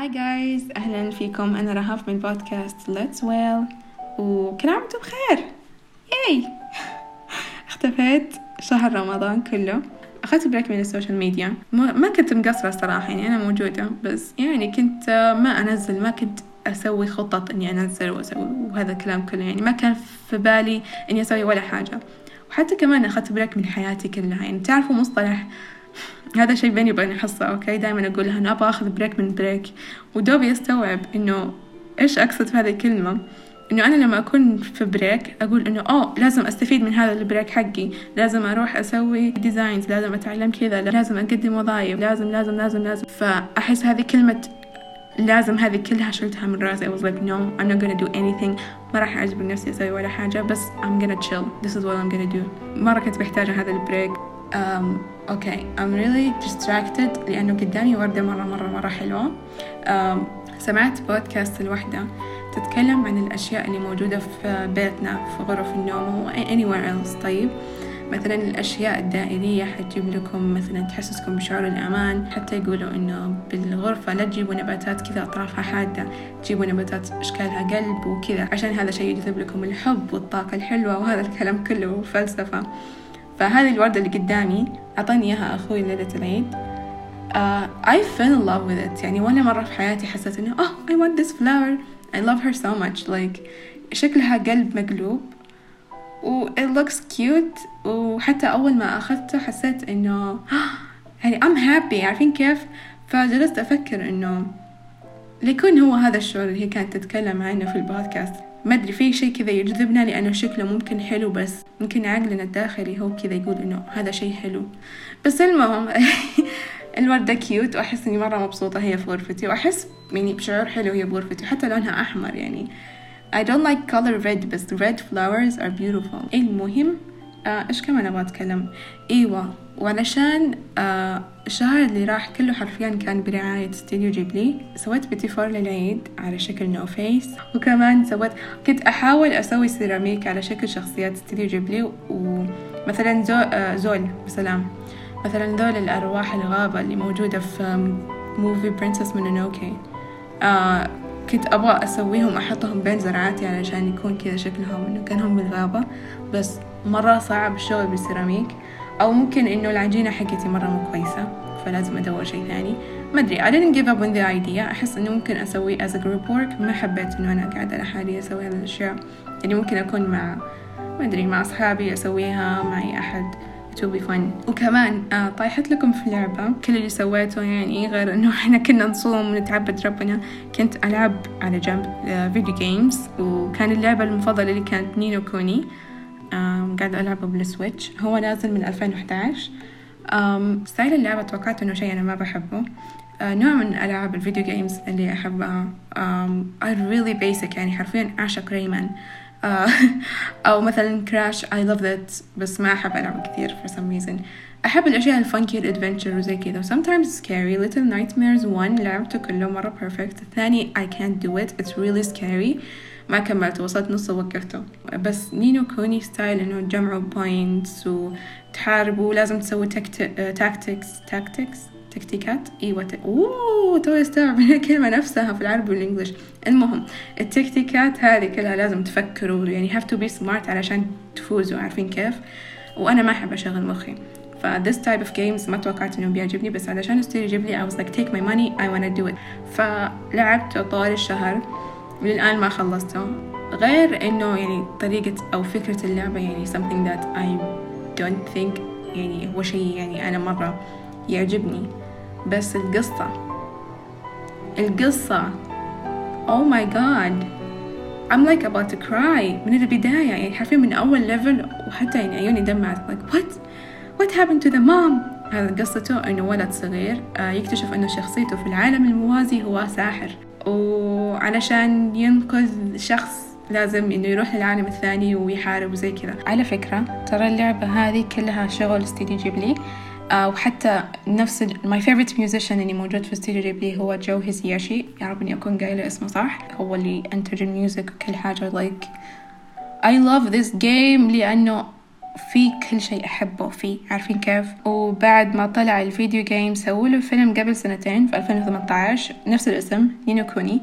Hi guys أهلا فيكم. أنا رهف من بودكاست Let's Well. وكل عام وأنتم بخير. Yay اختفيت شهر رمضان كله. أخذت break من ال social media. ما كنت مقصرة الصراحة يعني أنا موجودة. بس يعني كنت ما أنزل. ما كنت أسوي خطط إني أنزل وأسوي وهذا الكلام كله. يعني ما كان في بالي إني أسوي ولا حاجة. وحتى كمان أخذت break من حياتي كلها. يعني تعرفوا مصطلح هذا شيء بيني وبين الحصة okay؟ دائما أقولها أنا أبغى أخذ break من break ودوبي أستوعب إنه إيش أقصد في هذه الكلمة؟ إنه أنا لما أكون في break أقول إنه oh لازم أستفيد من هذا ال break حقي. لازم أروح أسوي designs لازم أتعلم كذا لازم أقدم وظايف لازم لازم لازم لازم. فأحس هذه كلمة لازم هذه كلها شلتها من راسي. I was like no I'm not gonna do anything. ما راح أجبر نفسي أسوي ولا حاجة بس I'm gonna chill. This is what I'm gonna do. مرة كنت محتاجة هذا البريك okay I'm really distracted لأنه قدامي وردة مرة مرة مرة حلوة. Um, سمعت بودكاست الوحدة تتكلم عن الأشياء اللي موجودة في بيتنا في غرف النوم و anywhere else. طيب مثلا الأشياء الدائرية حتجيب لكم مثلا تحسسكم بشعور الأمان حتى يقولوا إنه بالغرفة لا تجيبوا نباتات كذا أطرافها حادة تجيبوا نباتات أشكالها قلب وكذا. عشان هذا شيء يجذب لكم الحب والطاقة الحلوة وهذا الكلام كله فلسفة. فهذه الوردة اللي قدامي أعطاني إياها أخوي ليلة العيد. uh, I fell in love with it. يعني ولا مرة في حياتي حسيت إنه oh I want this flower. I love her so much. Like شكلها قلب مقلوب. و it looks cute. وحتى أول ما أخذته حسيت إنه يعني I'm happy. عارفين كيف؟ فجلست أفكر إنه ليكون هو هذا الشعور اللي هي كانت تتكلم عنه في البودكاست. ما أدري في شيء كذا يجذبنا لأنه شكله ممكن حلو بس ممكن عقلنا الداخلي هو كذا يقول إنه هذا شيء حلو. بس المهم الوردة cute وأحس إني مرة مبسوطة هي في غرفتي وأحس يعني بشعور حلو هي بغرفتي حتى لونها أحمر يعني. I don't like color red بس red flowers are beautiful. المهم آه إيش كمان أبغى أتكلم؟ أيوة وعلشان آه الشهر اللي راح كله حرفيا كان برعاية استديو جيبلي. سويت بيتي فور للعيد على شكل No Face وكمان سويت كنت أحاول أسوي سيراميك على شكل شخصيات استديو جيبلي. ومثلا زو آه زول بسلام. مثلا ذول الأرواح الغابة اللي موجودة في movie Princess Mononoke آه كنت أبغى أسويهم أحطهم بين زرعاتي علشان يكون كذا شكلهم إنه كأنهم بالغابة. بس مرة صعب الشغل بالسيراميك أو ممكن إنه العجينة حقتي مرة مو كويسة فلازم أدور شيء ثاني. ما أدري I didn't give up on the idea. أحس إنه ممكن أسوي as a group work. ما حبيت إنه أنا قاعدة لحالي أسوي هذه الأشياء. يعني ممكن أكون مع ما أدري مع أصحابي أسويها معي أحد. It will be fun. وكمان آه طايحت لكم في لعبة كل اللي سويته يعني غير إنه إحنا كنا نصوم ونتعبد ربنا. كنت ألعب على جنب آه video games وكان اللعبة المفضلة اللي كانت نينو كوني آه قاعدة ألعبه بالسويتش هو نازل من 2011 um, style اللعبة توقعت إنه شيء أنا ما بحبه. uh, نوع من ألعاب ال video games اللي أحبها. I'm really basic يعني حرفيا أعشق ريمان uh, أو مثلا كراش I love that بس ما أحب ألعب كثير for some reason. أحب الأشياء ال funky ال adventure وزي كذا. Sometimes scary. Little nightmares one لعبته كله مرة perfect. الثاني I can't do it. It's really scary. ما كملت وصلت نص ووقفته. بس نينو كوني style إنه تجمعوا points وتحاربوا. لازم تسوي tactics tactics تكتيكات. إيوه. أوه تو استوعب الكلمة نفسها في العربي والإنجليش. المهم التكتيكات هذه كلها لازم تفكروا. يعني have to be smart علشان تفوزوا. عارفين كيف؟ وأنا ما أحب أشغل مخي. ف this type of games ما توقعت إنه بيعجبني. بس علشان استوديو يجيب لي I was like take my money I wanna do it. فلعبته طوال الشهر. وللآن ما خلصته غير إنه يعني طريقة أو فكرة اللعبة يعني something that I don't think يعني هو شيء يعني أنا مرة يعجبني. بس القصة. القصة. Oh my god. I'm like about to cry. من البداية يعني حرفيا من أول ليفل وحتى يعني عيوني دمعت. Like what? What happened to the mom? هذا قصته إنه ولد صغير يكتشف إنه شخصيته في العالم الموازي هو ساحر. وعلشان ينقذ شخص لازم إنه يروح للعالم الثاني ويحارب وزي كذا. على فكرة ترى اللعبة هذه كلها شغل استديو جيبلي. آه وحتى نفس my favorite musician اللي موجود في استديو جيبلي هو جو هيسايشي. يا رب إني أكون قايلة اسمه صح؟ هو اللي انتج ال music وكل حاجة like I love this game لأنه في كل شيء أحبه فيه. عارفين كيف؟ وبعد ما طلع ال video game سووا له فيلم قبل سنتين في 2018 نفس الاسم نينو كوني.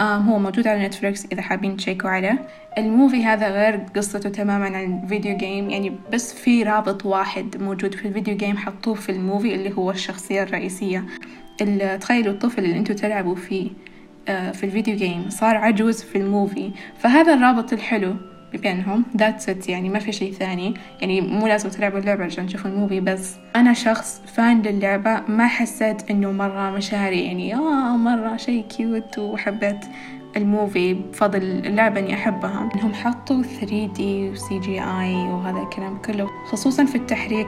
هو موجود على نتفليكس إذا حابين تشيكوا عليه. ال movie هذا غير قصته تماما عن ال video game يعني بس في رابط واحد موجود في ال video game حطوه في ال movie اللي هو الشخصية الرئيسية. تخيلوا الطفل اللي أنتوا تلعبوا فيه آه، في ال video game صار عجوز في ال movie. فهذا الرابط الحلو بينهم. that's it يعني ما في شيء ثاني. يعني مو لازم تلعبوا اللعبة عشان تشوفوا ال movie بس أنا شخص fan للعبة. ما حسيت إنه مرة مشاعري يعني آه مرة شيء cute وحبيت ال movie. بفضل اللعبة إني أحبها. إنهم حطوا 3D و CGI وهذا الكلام كله خصوصا في التحريك.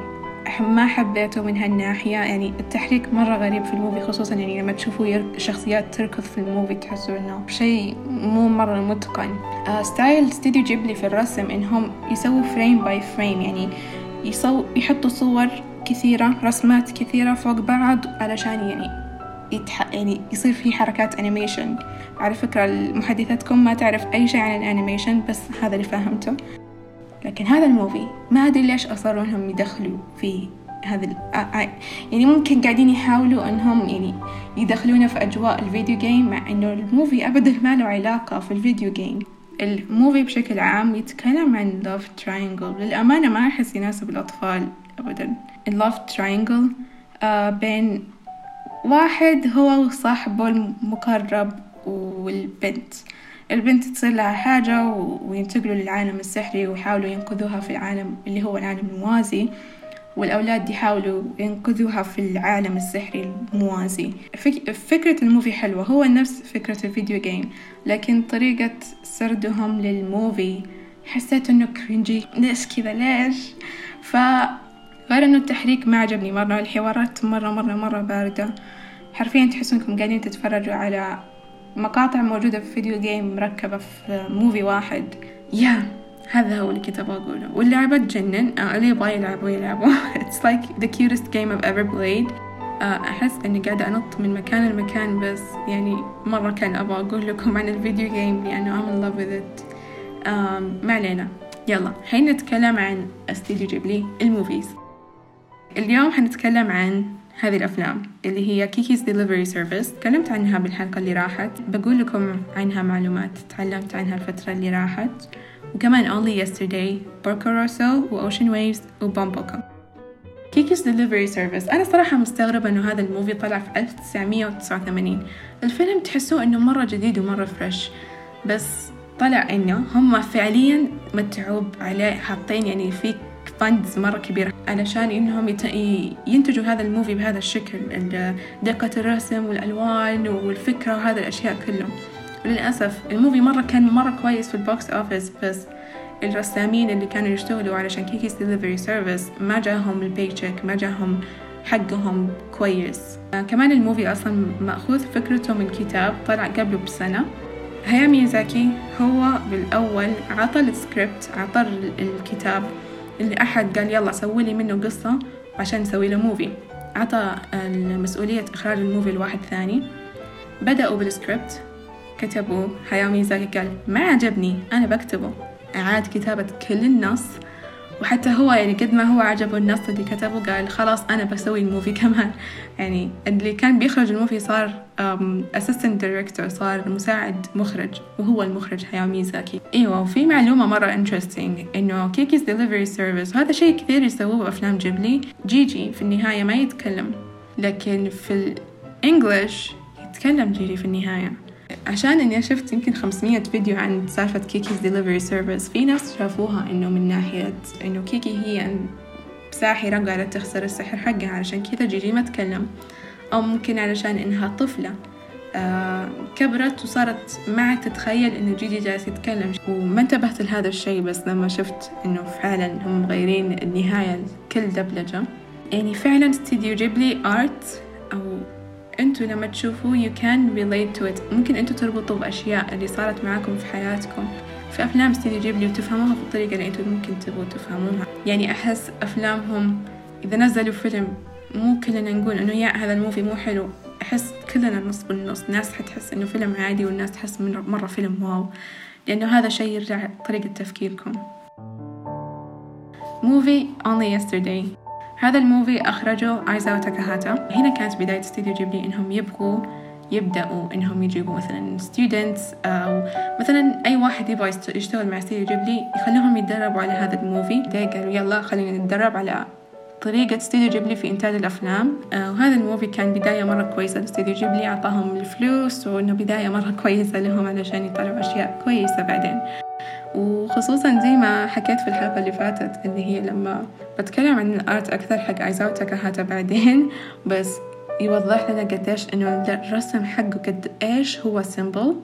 ما حبيته من هالناحية. يعني التحريك مرة غريب في ال movie خصوصا يعني لما تشوفوا شخصيات تركض في ال movie تحسوا إنه شيء مو مرة متقن. آه style استوديو جيبلي في الرسم إنهم يسووا frame by frame. يعني يصو يحطوا صور كثيرة رسمات كثيرة فوق بعض علشان يعني يتح... يعني يصير في حركات animation على فكرة محدثتكم ما تعرف أي شيء عن ال animation بس هذا اللي فهمته. لكن هذا ال movie ما أدري ليش أصروا إنهم يدخلوا في هذا يعني ممكن قاعدين يحاولوا إنهم يعني يدخلونا في أجواء ال video game مع إنه ال movie أبدا ما له علاقة في ال video game ال movie بشكل عام يتكلم عن love triangle. للأمانة ما أحس يناسب الأطفال أبدا. love triangle آه بين واحد هو وصاحبه المقرب والبنت. البنت تصير لها حاجة وينتقلوا للعالم السحري ويحاولوا ينقذوها في العالم اللي هو العالم الموازي والأولاد يحاولوا ينقذوها في العالم السحري الموازي. فك... فكرة ال movie حلوة هو نفس فكرة ال video game لكن طريقة سردهم لل movie حسيت إنه cringy ليش كذا؟ ليش؟ ف غير إنه التحريك ما عجبني مرة الحوارات مرة مرة مرة باردة. حرفيا تحسوا انكم قاعدين تتفرجوا على مقاطع موجودة في video game مركبة في movie واحد. yeah هذا هو اللي كنت أبغى أقوله. واللعبة تجنن. آه اللي يبغى يلعبوا يلعبوا it's like the cutest game I've ever played. آه أحس إني قاعدة أنط من مكان لمكان بس يعني مرة كان أبغى أقول لكم عن ال video game لأنه I'm in love with it. آه ما علينا. يلا حين نتكلم عن استديو جيبلي ال movies. اليوم حنتكلم عن هذه الأفلام اللي هي Kiki's Delivery Service تكلمت عنها بالحلقة اللي راحت. بقول لكم عنها معلومات. تعلمت عنها الفترة اللي راحت. وكمان Only Yesterday بوركو روسو و Ocean Waves وبوم بوكو Kiki's Delivery Service أنا صراحة مستغربة إنه هذا ال movie طلع في 1989 الفيلم تحسوه إنه مرة جديد ومرة fresh بس طلع إنه هم فعليا متعوب عليه حاطين يعني في funds مرة كبيرة. علشان إنهم يت... ينتجوا هذا ال movie بهذا الشكل دقة الرسم والألوان والفكرة وهذه الأشياء كلهم. وللأسف ال movie مرة كان مرة كويس في ال box office بس الرسامين اللي كانوا يشتغلوا علشان Kiki's Delivery Service ما جاهم ال paycheck ما جاهم حقهم كويس. كمان ال movie أصلا مأخوذ فكرته من كتاب طلع قبله بسنة. هياو ميزاكي هو بالأول عطى السكريبت عطى الكتاب اللي أحد قال يلا سوي لي منه قصة عشان نسوي له movie عطى مسؤولية إخراج ال movie لواحد ثاني. بدأوا بالسكريبت كتبوا هاياو ميزاكي قال ما عجبني أنا بكتبه. أعاد كتابة كل النص. وحتى هو يعني قد ما هو عجبه النص اللي كتبه قال خلاص أنا بسوي ال movie كمان. يعني اللي كان بيخرج ال movie صار assistant director صار مساعد مخرج وهو المخرج هياو ميزاكي. إيوه وفي معلومة مرة interesting إنه Kiki's Delivery Service هذا شيء كثير يسووه بأفلام جيبلي. جيجي في النهاية ما يتكلم لكن في ال English يتكلم جيجي في النهاية. عشان إني شفت يمكن 500 فيديو عن سالفة Kiki's Delivery Service في ناس شافوها إنه من ناحية إنه كيكي هي ساحرة قاعدة تخسر السحر حقها علشان كذا جيجي ما تكلم. أو ممكن علشان إنها طفلة. آه كبرت وصارت ما عاد تتخيل إنه جيجي جالس يتكلم. وما انتبهت لهذا الشيء بس لما شفت إنه فعلا هم مغيرين النهاية لكل دبلجة. يعني فعلا استديو جيبلي آرت أو أنتوا لما تشوفوا you can relate to it. ممكن أنتوا تربطوا بأشياء اللي صارت معاكم في حياتكم. في أفلام استديو جيبلي وتفهموها بالطريقة اللي أنتوا ممكن تبغوا تفهموها. يعني أحس أفلامهم إذا نزلوا فيلم مو كلنا نقول إنه yeah هذا ال movie مو حلو. أحس كلنا نص بالنص ناس حتحس إنه فيلم عادي وناس تحس إنه مرة فيلم wow. لأنه هذا شيء يرجع طريقة تفكيركم. movie Only Yesterday. هذا ال movie أخرجه إيساو تاكاهاتا. هنا كانت بداية استوديو جيبلي إنهم يبغوا يبدأوا إنهم يجيبوا مثلا students أو مثلا أي واحد يبغى يشتغل مع استوديو جيبلي يخليهم يتدربوا على هذا ال movie. قالوا يلا خلينا نتدرب على طريقة استوديو جيبلي في إنتاج الأفلام. آه وهذا ال movie كان بداية مرة كويسة لاستوديو جيبلي أعطاهم الفلوس وإنه بداية مرة كويسة لهم علشان يطلعوا أشياء كويسة بعدين. وخصوصا زي ما حكيت في الحلقة اللي فاتت اللي هي لما بتكلم عن ال art أكثر حق إيساو تاكاهاتا بعدين بس يوضح لنا قديش إنه الرسم حقه قد إيش هو simple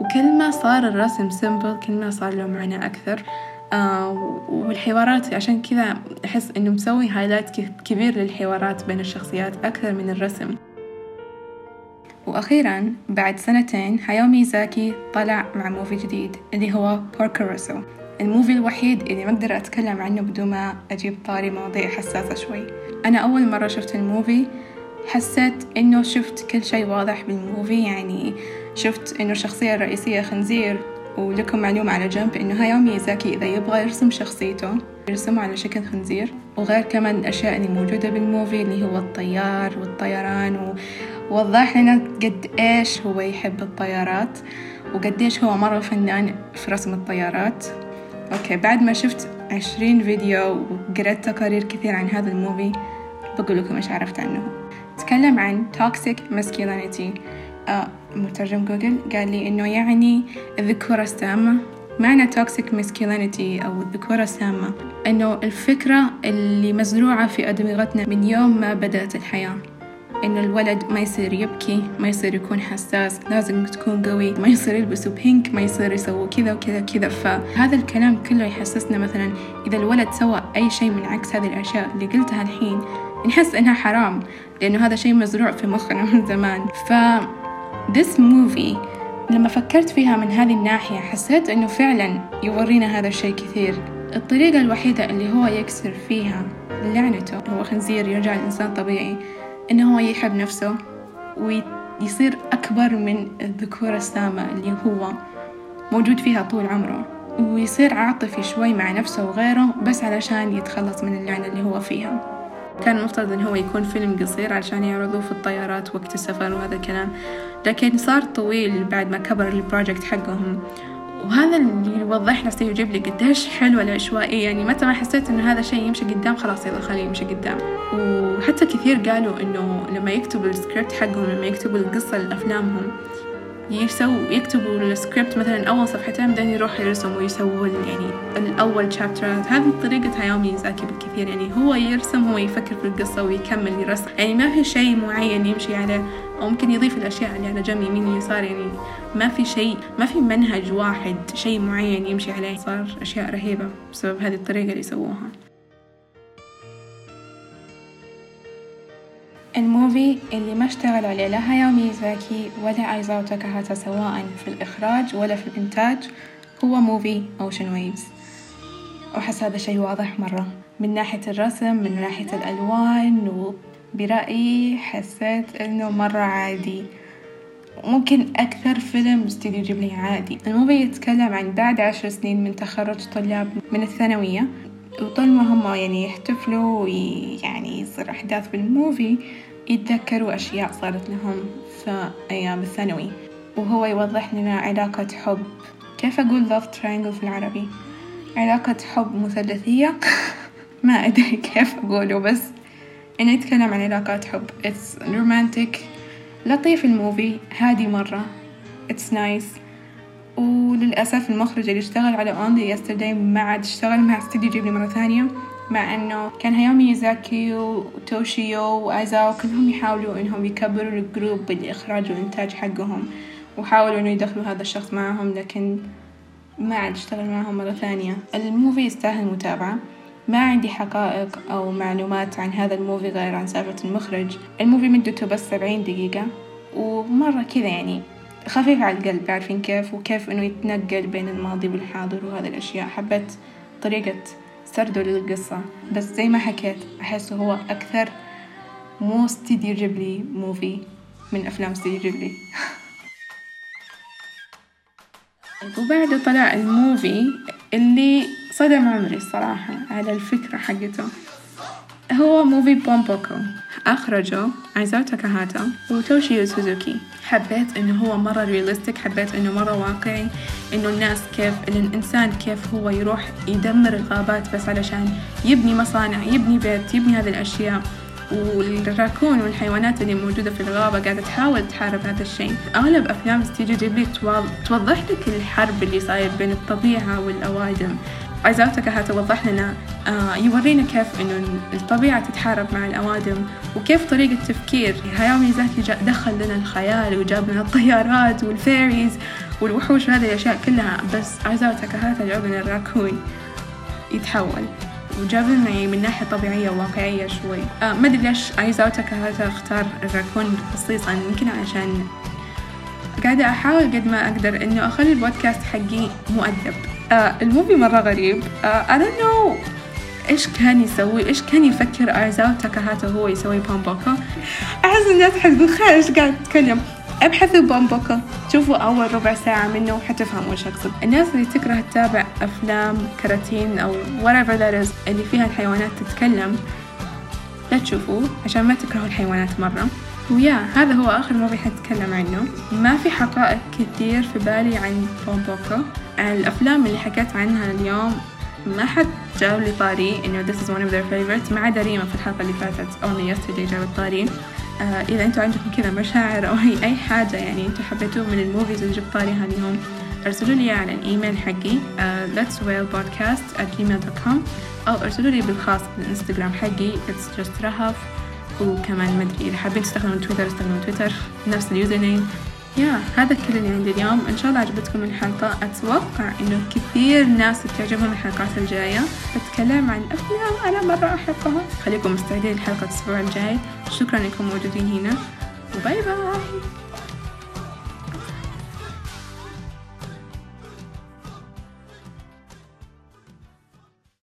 وكل ما صار الرسم simple كل ما صار له معنى أكثر. آه والحوارات عشان كذا أحس إنه مسوي highlight كبير للحوارات بين الشخصيات أكثر من الرسم. وأخيرا بعد سنتين هاياو ميازاكي طلع مع movie جديد اللي هو بوركو روسو ال movie الوحيد اللي ما أقدر أتكلم عنه بدون ما أجيب طاري مواضيع حساسة شوي. أنا أول مرة شفت ال movie حسيت إنه شفت كل شيء واضح بال movie يعني شفت إنه الشخصية الرئيسية خنزير ولكم معلومة على جنب إنه هاياو ميازاكي إذا يبغى يرسم شخصيته يرسمه على شكل خنزير. وغير كمان الأشياء اللي موجودة بال movie اللي هو الطيار والطيران. ووضح لنا قد إيش هو يحب الطيارات وقديش هو مرة فنان في رسم الطيارات. okay بعد ما شفت عشرين فيديو وقرأت تقارير كثير عن هذا ال movie بقول لكم إيش عرفت عنه. تكلم عن toxic masculinity. آه مترجم جوجل قال لي إنه يعني الذكورة السامة. معنى toxic masculinity أو الذكورة السامة؟ إنه الفكرة اللي مزروعة في أدمغتنا من يوم ما بدأت الحياة. إنه الولد ما يصير يبكي ما يصير يكون حساس لازم تكون قوي ما يصير يلبسوا بينك ما يصير يسووا كذا وكذا كذا فهذا الكلام كله يحسسنا مثلا إذا الولد سوى أي شيء من عكس هذه الأشياء اللي قلتها الحين نحس إنها حرام لأنه هذا شيء مزروع في مخنا من زمان. ف this movie لما فكرت فيها من هذه الناحية حسيت إنه فعلا يورينا هذا الشيء كثير. الطريقة الوحيدة اللي هو يكسر فيها لعنته هو خنزير يرجع الإنسان طبيعي إنه هو يحب نفسه ويصير أكبر من الذكورة السامة اللي هو موجود فيها طول عمره ويصير عاطفي شوي مع نفسه وغيره بس علشان يتخلص من اللعنة اللي هو فيها. كان المفترض إن هو يكون فيلم قصير عشان يعرضوه في الطيارات وقت السفر وهذا الكلام. لكن صار طويل بعد ما كبر ال project حقهم. وهذا اللي يوضح لنا استوديو جيبلي قديش حلوة العشوائية. يعني متى ما حسيت إنه هذا الشيء يمشي قدام خلاص يلا خليه يمشي قدام. وحتى كثير قالوا إنه لما يكتبوا السكريبت حقهم لما يكتبوا القصة لأفلامهم يسووا يكتبوا السكريبت مثلا أول صفحتين بعدين يروحوا يرسموا ويسووا يعني الأول شابترات هذه طريقة هايو ميزاكي بالكثير يعني هو يرسم هو يفكر في القصة ويكمل يرسم. يعني ما في شيء معين يمشي عليه أو ممكن يضيف الأشياء اللي على جنب يمين ويسار يعني ما في شيء ما في منهج واحد شيء معين يمشي عليه. صار أشياء رهيبة بسبب هذه الطريقة اللي سووها. الموفي اللي ما اشتغل عليه لا هاياو ميزاكي ولا ايزاو تاكاهاتا سواء في الإخراج ولا في الإنتاج هو movie Ocean Waves. وأحس هذا شيء واضح مرة. من ناحية الرسم من ناحية الألوان وبرأيي حسيت إنه مرة عادي. ممكن أكثر فيلم استديو جيبلي عادي. ال movie يتكلم عن بعد عشر سنين من تخرج طلاب من الثانوية. وطول ما هم يعني يحتفلوا ويعني يصير أحداث بال movie يتذكروا أشياء صارت لهم في أيام الثانوي. وهو يوضح لنا علاقة حب. كيف أقول love triangle في العربي؟ علاقة حب مثلثية؟ ما أدري كيف أقوله بس إنه يتكلم عن علاقات حب. It's romantic. لطيف ال movie. هادي مرة. It's nice. وللأسف المخرج اللي اشتغل على Only Yesterday ما عاد اشتغل مع استديو جيبلي مرة ثانية مع إنه كان هاياو ميازاكي وتوشيو وإيساو كلهم يحاولوا إنهم يكبروا ال group بالإخراج والإنتاج حقهم وحاولوا إنه يدخلوا هذا الشخص معهم لكن ما عاد اشتغل معهم مرة ثانية. ال movie يستاهل متابعة. ما عندي حقائق أو معلومات عن هذا ال movie غير عن سالفة المخرج. ال movie مدته بس سبعين دقيقة ومرة كذا يعني. خفيف على القلب عارفين كيف؟ وكيف إنه يتنقل بين الماضي والحاضر وهذه الأشياء. حبيت طريقة سرده للقصة. بس زي ما حكيت أحسه هو أكثر مو استديو جيبلي movie من أفلام استديو جيبلي وبعده طلع ال movie اللي صدم عمري الصراحة على الفكرة حقته. هو movie بومبوكو أخرجه إيساو تاكاهاتا وتوشيو سوزوكي. حبيت إنه هو مرة realistic حبيت إنه مرة واقعي إنه الناس كيف إن الإنسان كيف هو يروح يدمر الغابات بس علشان يبني مصانع يبني بيت يبني هذه الأشياء. والراكون والحيوانات اللي موجودة في الغابة قاعدة تحاول تحارب هذا الشيء. أغلب أفلام استديو جيبلي توضح لك الحرب اللي صاير بين الطبيعة والأوادم. إيساو تاكاهاتا وضح لنا آه يورينا كيف إنه الطبيعة تتحارب مع الأوادم وكيف طريقة تفكير هاياو ميازاكي دخل لنا الخيال وجاب لنا الطيارات وال fairies والوحوش وهذه الأشياء كلها بس إيساو تاكاهاتا جاب لنا الراكون يتحول وجاب لنا من ناحية طبيعية وواقعية شوي. آه ما أدري ليش إيساو تاكاهاتا اختار الراكون خصيصا يمكن عشان قاعدة أحاول قد ما أقدر إنه أخلي البودكاست حقي مؤدب. آه ال movie مرة غريب. آه I don't know إيش كان يسوي إيش كان يفكر إيساو تاكاهاتا هو يسوي بومبوكو أحس الناس حتقول خير إيش قاعد تتكلم ابحثوا بومبوكو شوفوا أول ربع ساعة منه وحتفهموا إيش أقصد الناس اللي تكره تتابع أفلام كراتين أو whatever that is اللي فيها الحيوانات تتكلم لا تشوفوه عشان ما تكرهوا الحيوانات مرة. و yeah هذا هو آخر movie حتكلم عنه. ما في حقائق كثير في بالي عن بومبوكو الأفلام اللي حكيت عنها اليوم ما حد جاب لي طاري إنه this is one of their favorites. ما عدا ريما في الحلقة اللي فاتت Only Yesterday جابت طاري. آه إذا أنتوا عندكم كذا مشاعر أو أي حاجة يعني أنتوا حبيتوه من ال movies اللي جبت طاريها اليوم ارسلوا لي على الإيميل حقي uh, let's whale podcast at gmail.com أو ارسلوا لي بالخاص بالإنستغرام حقي it's just رهف وكمان مدري إذا حابين تستخدمون تويتر استخدموا تويتر. نفس ال username يا هذا كل اللي عندي اليوم. إن شاء الله عجبتكم الحلقة. أتوقع إنه كثير ناس تعجبهم الحلقات الجاية. بتكلم عن أفلام أنا مرة أحبها. خليكم مستعدين لحلقة الأسبوع الجاي. شكرا إنكم موجودين هنا. وباي باي.